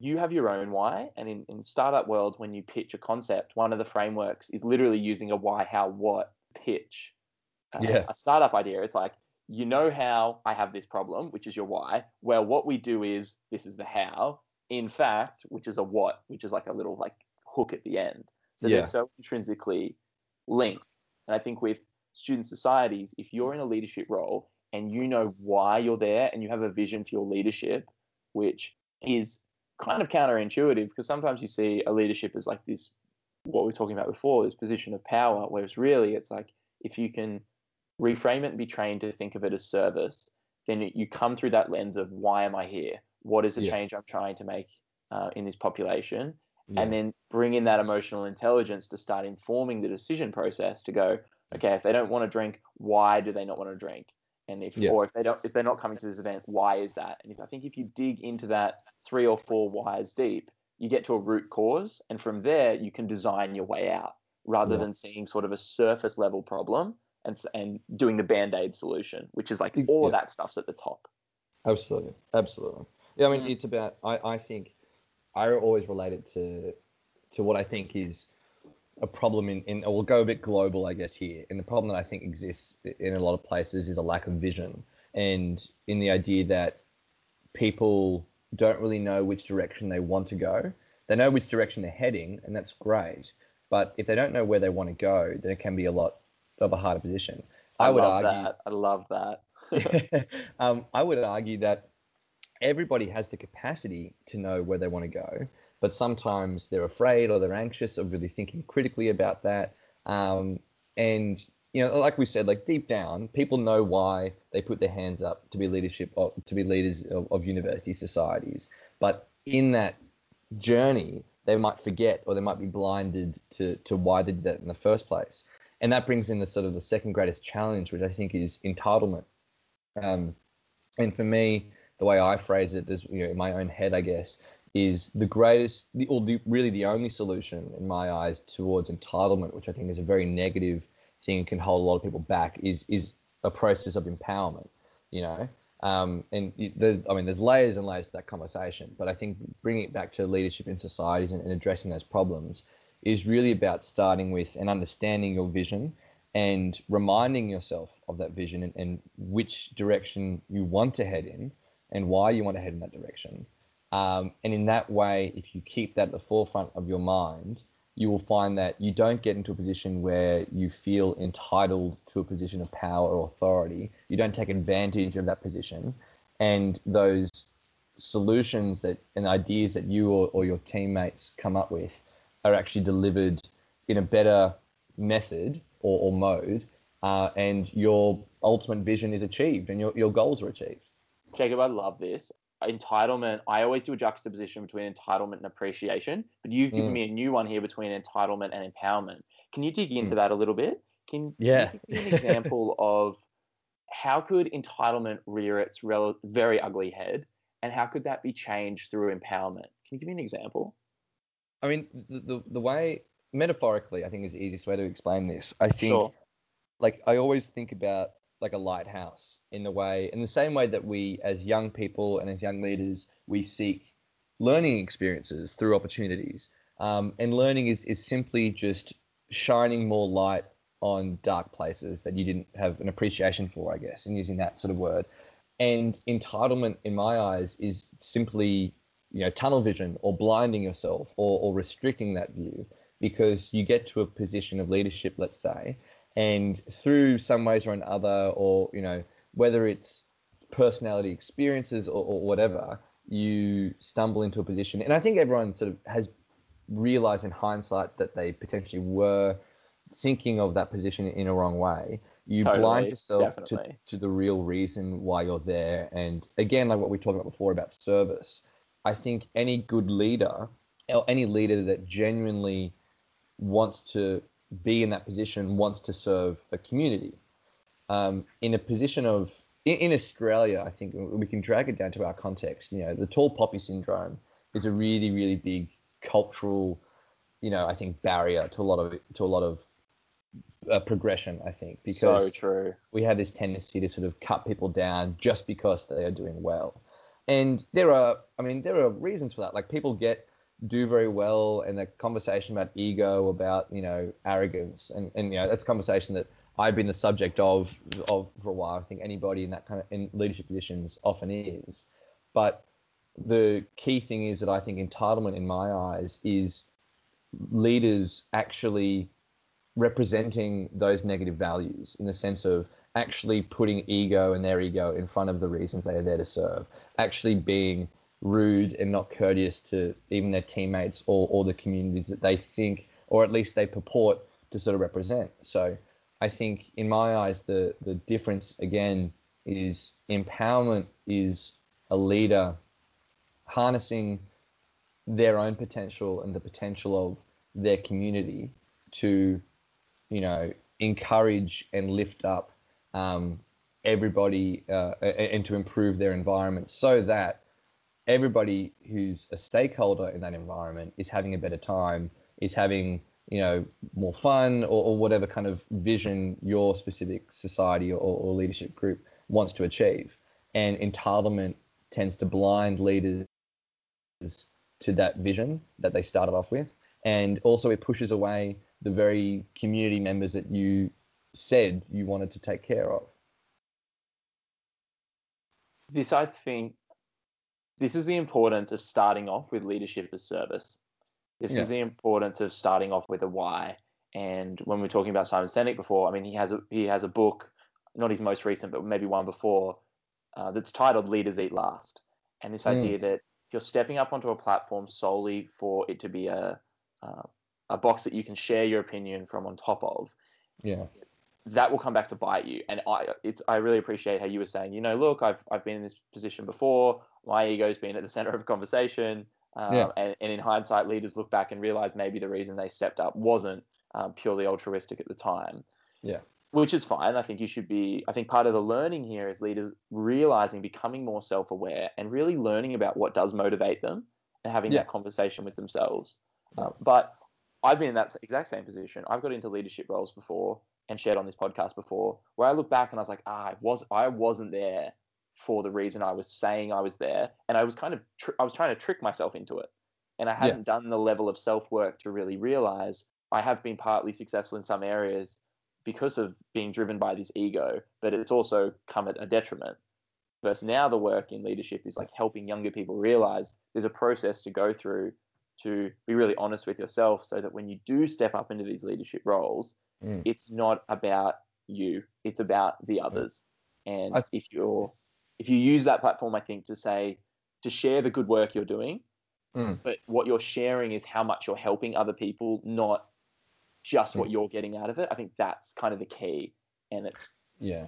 you have your own why. And in, in startup world, when you pitch a concept, one of the frameworks is literally using a why, how, what pitch. Uh, Yeah. A startup idea. It's like, you know how I have this problem, which is your why. Well, what we do is this is the how. In fact, which is a what, which is like a little like hook at the end. So Yeah. they're so intrinsically linked. And I think with student societies, if you're in a leadership role and you know why you're there and you have a vision for your leadership, which is kind of counterintuitive because sometimes you see a leadership as like this, what we are talking about before, this position of power, whereas really it's like if you can reframe it and be trained to think of it as service, then you come through that lens of why am I here? What is the Yeah. change I'm trying to make uh, in this population? Yeah. and then bring in that emotional intelligence to start informing the decision process to go okay if they don't want to drink why do they not want to drink and if Yeah. or if they don't if they're not coming to this event why is that and if i think if you dig into that three or four whys deep you get to a root cause and from there you can design your way out rather than seeing sort of a surface level problem and and doing the band-aid solution which is like Yeah. all of that stuff's at the top Absolutely, absolutely. Yeah, I mean, it's about. I, I think I always relate it to to what I think is a problem in, in. We'll go a bit global, I guess here. And the problem that I think exists in a lot of places is a lack of vision, and in the idea that people don't really know which direction they want to go. They know which direction they're heading, and that's great. But if they don't know where they want to go, then it can be a lot of a harder position. i, would love argue. that i love that [LAUGHS] um, I would argue that everybody has the capacity to know where they want to go, but sometimes they're afraid or they're anxious or really thinking critically about that. Um, and you know, like we said, like deep down, people know why they put their hands up to be leadership of, to be leaders of, of university societies, but in that journey, they might forget or they might be blinded to, to why they did that in the first place. And that brings in the sort of the second greatest challenge, which I think is entitlement. Um, and for me, the way I phrase it is, you know, in my own head, I guess, is the greatest, the, or the, really the only solution in my eyes towards entitlement, which I think is a very negative thing and can hold a lot of people back, is is a process of empowerment. You know, Um, and the, I mean, there's layers and layers to that conversation, but I think bringing it back to leadership in societies and, and addressing those problems is really about starting with and understanding your vision and reminding yourself of that vision and, and, which direction you want to head in and why you want to head in that direction. Um, and in that way, if you keep that at the forefront of your mind, you will find that you don't get into a position where you feel entitled to a position of power or authority. You don't take advantage of that position. And those solutions that and ideas that you or, or your teammates come up with are actually delivered in a better method or, or mode, uh, and your ultimate vision is achieved and your, your goals are achieved. Jacob, I love this. Entitlement, I always do a juxtaposition between entitlement and appreciation, but you've given mm. me a new one here between entitlement and empowerment. Can you dig into mm. that a little bit? Can, yeah. can you give me an example [LAUGHS] of how could entitlement rear its rel- very ugly head, and how could that be changed through empowerment? Can you give me an example? I mean, the, the, the way metaphorically, I think is the easiest way to explain this. I think, sure. like, I always think about like a lighthouse in the way, in the same way that we, as young people and as young leaders, we seek learning experiences through opportunities. Um, and learning is, is simply just shining more light on dark places that you didn't have an appreciation for, I guess, and using that sort of word. And entitlement, in my eyes, is simply you know tunnel vision or blinding yourself or, or restricting that view because you get to a position of leadership, let's say, and through some ways or another, or you know, whether it's personality experiences or, or whatever, you stumble into a position. And I think everyone sort of has realized in hindsight that they potentially were thinking of that position in a wrong way. You totally, blind yourself to, to the real reason why you're there. And again, like what we talked about before about service, I think any good leader, or any leader that genuinely wants to be in that position, wants to serve a community. Um, in a position of in, in, Australia, I think we can drag it down to our context. You know, the tall poppy syndrome is a really, really big cultural, you know, I think barrier to a lot of to a lot of uh, progression. I think because so true. We have this tendency to sort of cut people down just because they are doing well, and there are, I mean, there are reasons for that. Like people get do very well and the conversation about ego about you know arrogance and, and you know that's a conversation that I've been the subject of of for a while. I think anybody in that kind of in leadership positions often is. But the key thing is that I think entitlement in my eyes is leaders actually representing those negative values in the sense of actually putting ego and their ego in front of the reasons they are there to serve, actually being rude and not courteous to even their teammates or, or the communities that they think, or at least they purport to sort of represent. So I think in my eyes, the, the difference again is empowerment is a leader harnessing their own potential and the potential of their community to, you know, encourage and lift up um, everybody uh, and to improve their environment so that everybody who's a stakeholder in that environment is having a better time, is having you know more fun or, or whatever kind of vision your specific society or, or, leadership group wants to achieve. And entitlement tends to blind leaders to that vision that they started off with, and also it pushes away the very community members that you said you wanted to take care of. This, I think, this is the importance of starting off with leadership as service. This yeah. is the importance of starting off with a why. And when we are talking about Simon Sinek before, I mean, he has a he has a book, not his most recent, but maybe one before, uh, that's titled "Leaders Eat Last." And this mm. idea that you're stepping up onto a platform solely for it to be a uh, a box that you can share your opinion from on top of, yeah, that will come back to bite you. And I, it's, I really appreciate how you were saying, you know, look, I've, I've been in this position before. My ego's been at the center of a conversation. Um, yeah. and, and, in hindsight, leaders look back and realize maybe the reason they stepped up wasn't um, purely altruistic at the time. Yeah. Which is fine. I think you should be. I think part of the learning here is leaders realizing, becoming more self-aware, and really learning about what does motivate them, and having yeah. that conversation with themselves. Yeah. Um, but I've been in that exact same position. I've got into leadership roles before and shared on this podcast before, where I look back and I was like, ah, I was I wasn't there for the reason I was saying I was there, and I was kind of tr- I was trying to trick myself into it, and I hadn't yeah. done the level of self work to really realize I have been partly successful in some areas because of being driven by this ego, but it's also come at a detriment. Versus now, the work in leadership is like helping younger people realize there's a process to go through to be really honest with yourself so that when you do step up into these leadership roles, mm. it's not about you, it's about the others. And I, if you're if you use that platform, I think to say to share the good work you're doing, mm. but what you're sharing is how much you're helping other people, not just what mm. you're getting out of it. I think that's kind of the key, and it's yeah.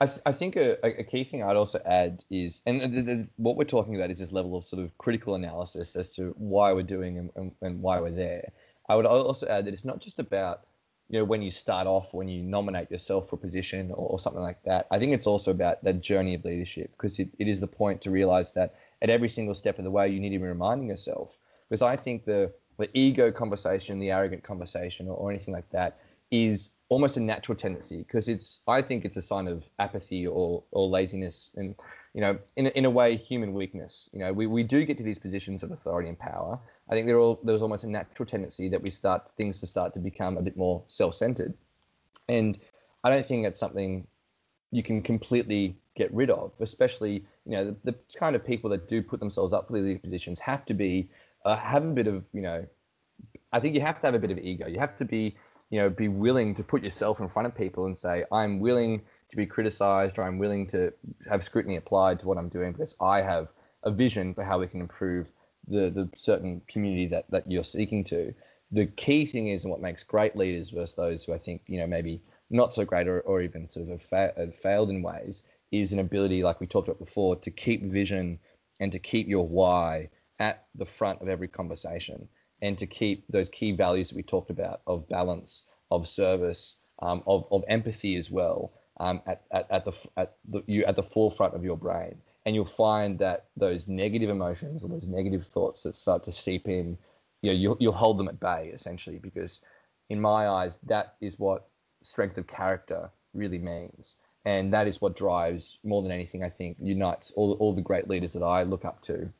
I, th- I think a, a, key thing I'd also add is, and the, the, what we're talking about is this level of sort of critical analysis as to why we're doing and, and, and why we're there. I would also add that it's not just about you know when you start off when you nominate yourself for a position or, or something like that i think it's also about that journey of leadership because it, it is the point to realize that at every single step of the way you need to be reminding yourself. Because i think the the ego conversation the arrogant conversation or, or anything like that is almost a natural tendency because it's I think it's a sign of apathy or, or laziness and you know in, in a way human weakness. You know we, we do get to these positions of authority and power. I think all there's almost a natural tendency that we start things to start to become a bit more self-centered. And I don't think that's something you can completely get rid of especially you know the, the kind of people that do put themselves up for these positions have to be uh, have a bit of you know I think you have to have a bit of ego. You have to be you know, be willing to put yourself in front of people and say, I'm willing to be criticized or I'm willing to have scrutiny applied to what I'm doing because I have a vision for how we can improve the, the certain community that, that you're seeking to. The key thing is, and what makes great leaders versus those who I think, you know, maybe not so great or, or even sort of fa- failed in ways, is an ability, like we talked about before, to keep vision and to keep your why at the front of every conversation and to keep those key values that we talked about of balance, of service, um, of, of empathy as well um, at, at, at, the, at, the, you, at the forefront of your brain. And you'll find that those negative emotions or those negative thoughts that start to seep in, you know, you'll, you'll hold them at bay essentially because in my eyes, that is what strength of character really means. And that is what drives more than anything, I think, unites all, all the great leaders that I look up to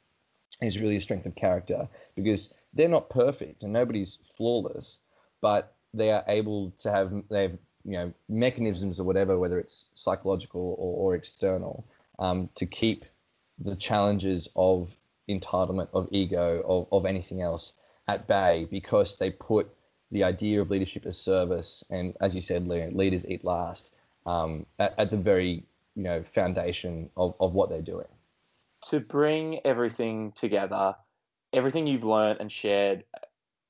is really a strength of character because they're not perfect and nobody's flawless, but they are able to have they have you know mechanisms or whatever, whether it's psychological or, or external, um, to keep the challenges of entitlement, of ego, of, of anything else at bay because they put the idea of leadership as service and, as you said, leaders eat last um, at, at the very you know foundation of, of what they're doing. To bring everything together, everything you've learned and shared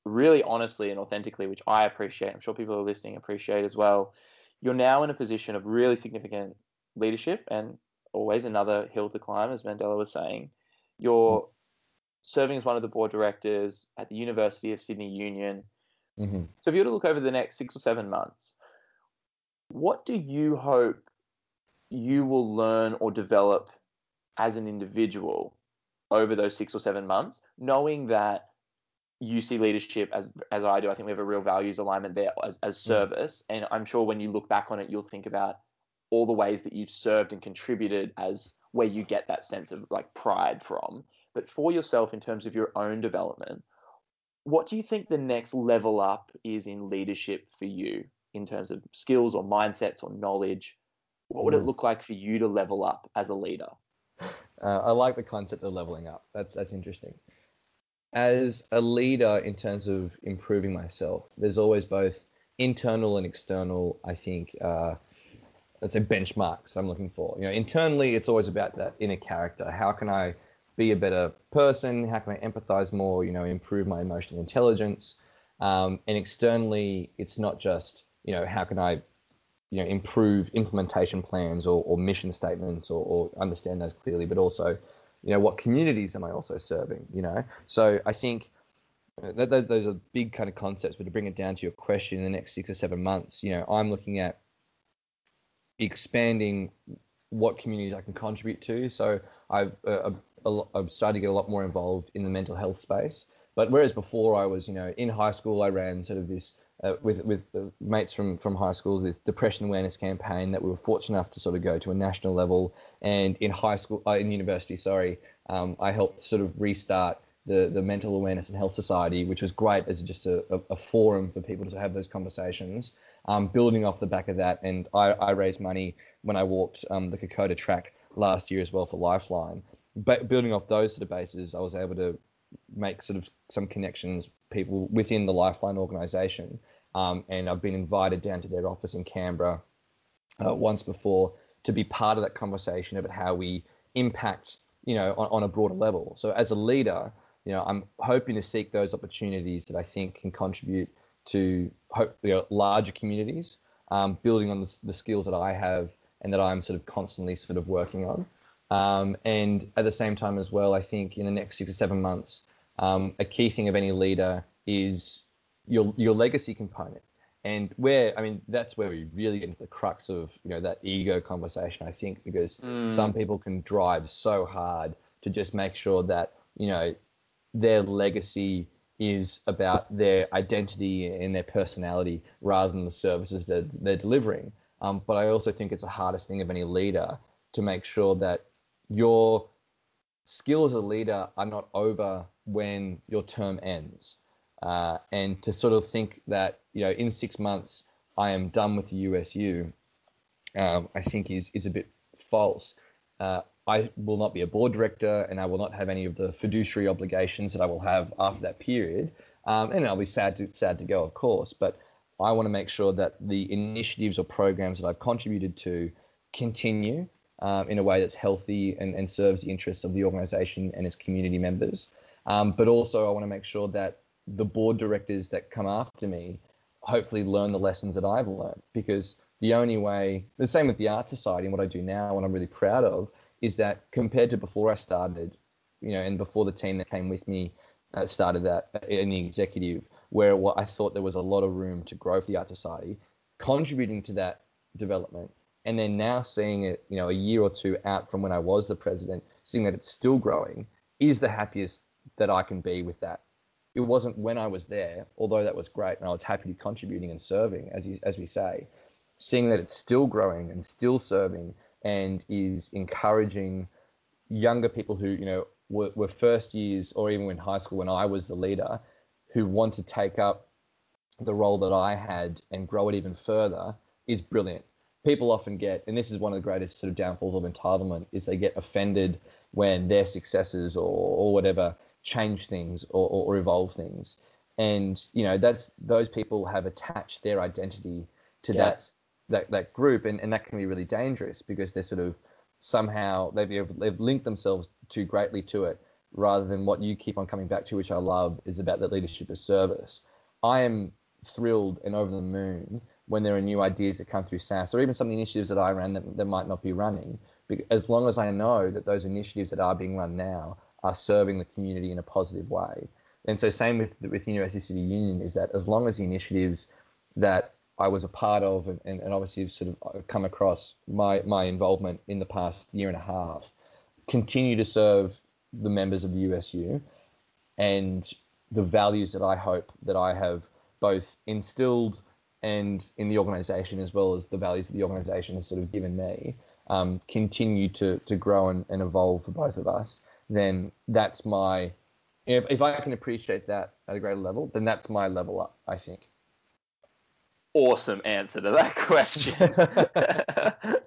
really honestly and authentically, which I appreciate. I'm sure people who are listening appreciate as well. You're now in a position of really significant leadership and always another hill to climb, as Mandela was saying. You're serving as one of the board directors at the University of Sydney Union. Mm-hmm. So if you were to look over the next six or seven months, what do you hope you will learn or develop as an individual over those six or seven months, knowing that you see leadership as as I do. I think we have a real values alignment there as, as mm. service, mm. and I'm sure when you look back on it, you'll think about all the ways that you've served and contributed as where you get that sense of like pride from. But for yourself, in terms of your own development, what do you think the next level up is in leadership for you in terms of skills or mindsets or knowledge? What would mm. it look like for you to level up as a leader? Uh, I like the concept of leveling up. That's that's interesting. As a leader, in terms of improving myself, there's always both internal and external. I think uh, let's say benchmarks I'm looking for. You know, internally, it's always about that inner character. How can I be a better person? How can I empathize more? You know, improve my emotional intelligence. Um, and externally, it's not just you know how can I you know, improve implementation plans or, or mission statements or, or, understand those clearly, but also, you know, what communities am I also serving, you know? So I think uh, that, those, those are big kind of concepts, but to bring it down to your question in the next six or seven months, you know, I'm looking at expanding what communities I can contribute to. So I've, uh, I've started to get a lot more involved in the mental health space. But whereas before I was, you know, in high school, I ran sort of this uh, with with mates from from high school, the depression awareness campaign that we were fortunate enough to sort of go to a national level, and in high school, uh, in university, sorry, um, I helped sort of restart the the mental awareness and health society, which was great as just a, a, a forum for people to have those conversations. Um, building off the back of that, and I, I raised money when I walked um, the Kokoda track last year as well for Lifeline. But building off those sort of bases, I was able to make sort of some connections, people within the Lifeline organisation, um, and I've been invited down to their office in Canberra uh, once before to be part of that conversation about how we impact, you know, on, on a broader level. So as a leader, you know, I'm hoping to seek those opportunities that I think can contribute to hopefully you know, larger communities, um, building on the, the, skills that I have and that I'm sort of constantly sort of working on. Um, and at the same time as well, I think in the next six or seven months, um, a key thing of any leader is your your legacy component. And where I mean that's where we really get into the crux of you know that ego conversation. I think because mm. some people can drive so hard to just make sure that you know their legacy is about their identity and their personality rather than the services that they're delivering. Um, but I also think it's the hardest thing of any leader to make sure that your skills as a leader are not over when your term ends. Uh, and to sort of think that, you know, in six months I am done with the USU, um, I think is, is a bit false. Uh, I will not be a board director and I will not have any of the fiduciary obligations that I will have after that period. Um, and I'll be sad to, sad to go, of course, but I want to make sure that the initiatives or programs that I've contributed to continue um, in a way that's healthy and, and serves the interests of the organization and its community members. Um, but also, I want to make sure that the board directors that come after me hopefully learn the lessons that I've learned because the only way, the same with the Art Society and what I do now, and I'm really proud of, is that compared to before I started, you know, and before the team that came with me uh, started that in the executive, where I thought there was a lot of room to grow for the Art Society, contributing to that development, and then now seeing it, you know, a year or two out from when I was the president, seeing that it's still growing, is the happiest that I can be with that. It wasn't when I was there, although that was great, and I was happy contributing and serving, as you, as we say. Seeing that it's still growing and still serving, and is encouraging younger people who, you know, were, were first years or even in high school when I was the leader, who want to take up the role that I had and grow it even further is brilliant. People often get, and this is one of the greatest sort of downfalls of entitlement, is they get offended when their successes or, or whatever change things or, or, or evolve things. And you know that's those people have attached their identity to yes. that, that that group, and, and that can be really dangerous because they're sort of somehow they've they've linked themselves too greatly to it, rather than what you keep on coming back to, which I love, is about that leadership of service. I am thrilled and over the moon when there are new ideas that come through SASS or even some of the initiatives that I ran that, that might not be running. As long as I know that those initiatives that are being run now are serving the community in a positive way. And so same with with University Sydney Union is that as long as the initiatives that I was a part of and, and, obviously sort of come across my, my involvement in the past year and a half continue to serve the members of the USU and the values that I hope that I have both instilled and in the organization as well as the values that the organization has sort of given me um, continue to, to grow and, and evolve for both of us, then that's my if, if I can appreciate that at a greater level, then that's my level up, I think. Awesome answer to that [LAUGHS] question. [LAUGHS]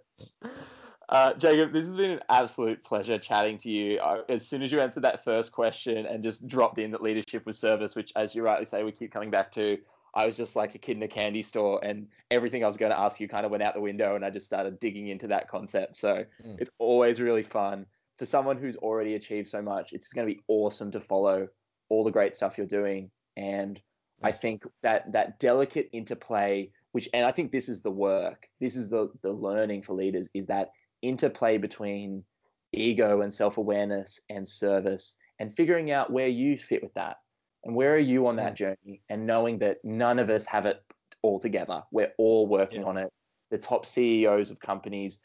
Uh, Jacob, this has been an absolute pleasure chatting to you. Uh, as soon as you answered that first question and just dropped in that leadership was service, which, as you rightly say, we keep coming back to, I was just like a kid in a candy store, and everything I was going to ask you kind of went out the window, and I just started digging into that concept. So mm. it's always really fun for someone who's already achieved so much. It's going to be awesome to follow all the great stuff you're doing, and I think that that delicate interplay, which, and I think this is the work, this is the the learning for leaders, is that interplay between ego and self awareness and service and figuring out where you fit with that and where are you on that journey and knowing that none of us have it all together. We're all working yeah. on it. The top CEOs of companies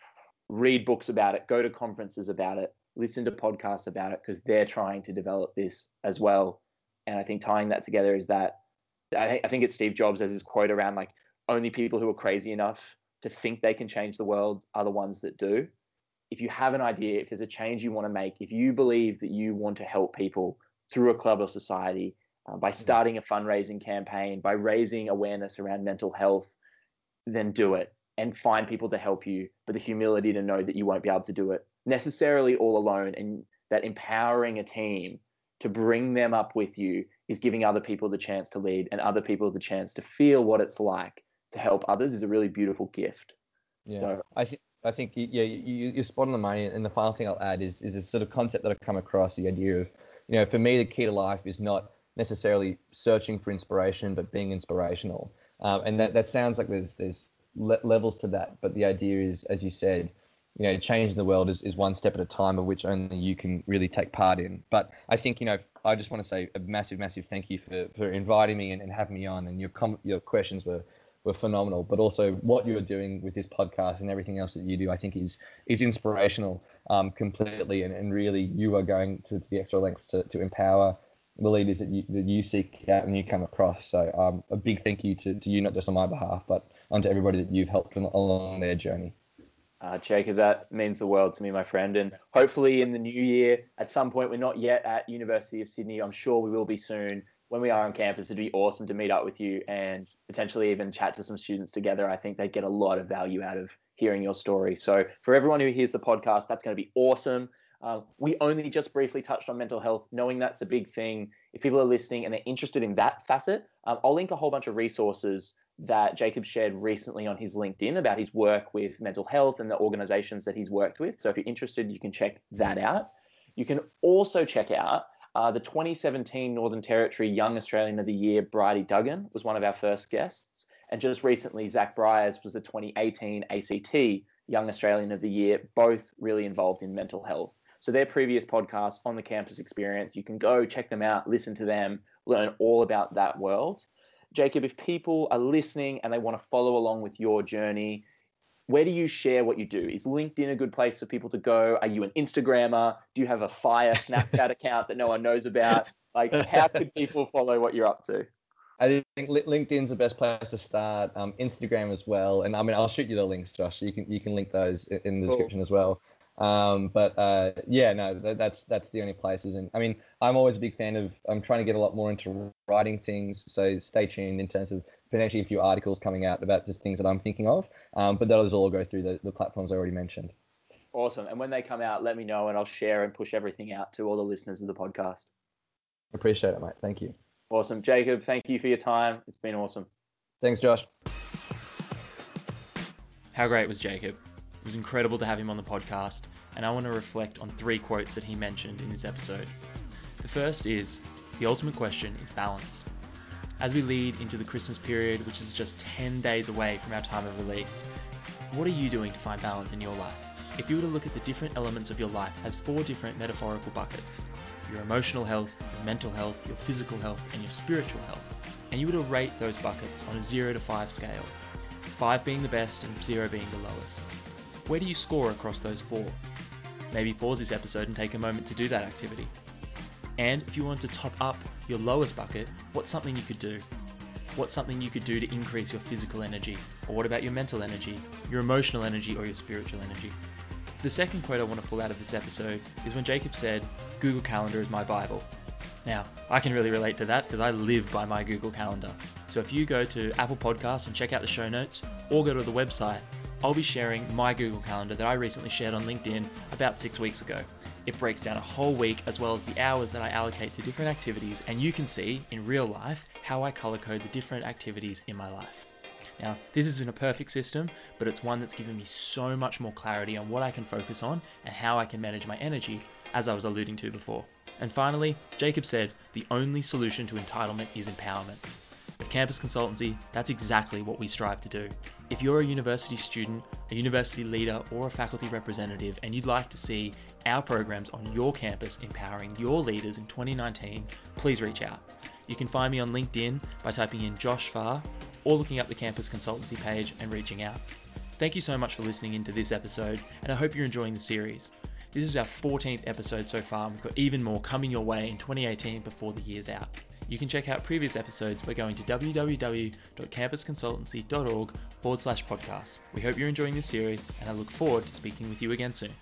read books about it, go to conferences about it, listen to podcasts about it because they're trying to develop this as well. And I think tying that together is that I, I think it's Steve Jobs as his quote around like only people who are crazy enough to think they can change the world are the ones that do. If you have an idea, if there's a change you want to make, if you believe that you want to help people through a club or society, uh, by mm-hmm. starting a fundraising campaign, by raising awareness around mental health, then do it and find people to help you, but the humility to know that you won't be able to do it necessarily all alone and that empowering a team to bring them up with you is giving other people the chance to lead and other people the chance to feel what it's like to help others is a really beautiful gift. Yeah, so, I think I think yeah you, you're spot on the money. And the final thing I'll add is is a sort of concept that I've come across the idea of you know for me the key to life is not necessarily searching for inspiration but being inspirational. Um, and that that sounds like there's there's le- levels to that, but the idea is as you said you know, changing the world is, is one step at a time of which only you can really take part in. But I think, you know, I just want to say a massive, massive thank you for, for inviting me and, and having me on. And your com- your questions were, were phenomenal. But also what you're doing with this podcast and everything else that you do, I think is is inspirational um, completely. And, and really, you are going to the extra lengths to, to empower the leaders that you, that you seek out and you come across. So um, a big thank you to, to you, not just on my behalf, but onto everybody that you've helped along their journey. Uh, Jacob, that means the world to me, my friend. And hopefully in the new year, at some point, we're not yet at University of Sydney. I'm sure we will be soon. When we are on campus, it'd be awesome to meet up with you and potentially even chat to some students together. I think they'd get a lot of value out of hearing your story. So for everyone who hears the podcast, that's going to be awesome. Uh, we only just briefly touched on mental health, knowing that's a big thing. If people are listening and they're interested in that facet, um, I'll link a whole bunch of resources that Jacob shared recently on his LinkedIn about his work with mental health and the organizations that he's worked with. So if you're interested, you can check that out. You can also check out uh, the 2017 Northern Territory Young Australian of the Year, Bridie Duggan, was one of our first guests. And just recently, Zach Bryars was the 2018 ACT Young Australian of the Year, both really involved in mental health. So their previous podcasts on the campus experience, you can go check them out, listen to them, learn all about that world. Jacob, if people are listening and they want to follow along with your journey, where do you share what you do? Is LinkedIn a good place for people to go? Are you an Instagrammer? Do you have a fire Snapchat [LAUGHS] account that no one knows about? Like, how can people follow what you're up to? I think LinkedIn's the best place to start. Um, Instagram as well, and I mean I'll shoot you the links, Josh. So you can you can link those in the description as well. Um, but uh, yeah, no, that, that's that's the only places. And I mean, I'm always a big fan of. I'm trying to get a lot more into writing things, so stay tuned in terms of potentially a few articles coming out about just things that I'm thinking of. Um, but those all go through the, the platforms I already mentioned. Awesome. And when they come out, let me know, and I'll share and push everything out to all the listeners of the podcast. Appreciate it, mate. Thank you. Awesome, Jacob. Thank you for your time. It's been awesome. Thanks, Josh. How great was Jacob? It was incredible to have him on the podcast, and I want to reflect on three quotes that he mentioned in this episode. The first is The ultimate question is balance. As we lead into the Christmas period, which is just 10 days away from our time of release, what are you doing to find balance in your life? If you were to look at the different elements of your life as four different metaphorical buckets your emotional health, your mental health, your physical health, and your spiritual health, and you were to rate those buckets on a 0 to 5 scale, 5 being the best and 0 being the lowest, where do you score across those four? Maybe pause this episode and take a moment to do that activity. And if you want to top up your lowest bucket, what's something you could do? What's something you could do to increase your physical energy? Or what about your mental energy, your emotional energy, or your spiritual energy? The second quote I want to pull out of this episode is when Jacob said, Google Calendar is my Bible. Now, I can really relate to that because I live by my Google Calendar. So if you go to Apple Podcasts and check out the show notes, or go to the website, I'll be sharing my Google Calendar that I recently shared on LinkedIn about six weeks ago. It breaks down a whole week as well as the hours that I allocate to different activities, and you can see in real life how I color code the different activities in my life. Now, this isn't a perfect system, but it's one that's given me so much more clarity on what I can focus on and how I can manage my energy, as I was alluding to before. And finally, Jacob said the only solution to entitlement is empowerment. At Campus Consultancy, that's exactly what we strive to do. If you're a university student, a university leader, or a faculty representative, and you'd like to see our programs on your campus empowering your leaders in 2019, please reach out. You can find me on LinkedIn by typing in Josh Farr or looking up the Campus Consultancy page and reaching out. Thank you so much for listening into this episode, and I hope you're enjoying the series. This is our 14th episode so far, and we've got even more coming your way in 2018 before the year's out. You can check out previous episodes by going to www.campusconsultancy.org forward slash podcast. We hope you're enjoying this series, and I look forward to speaking with you again soon.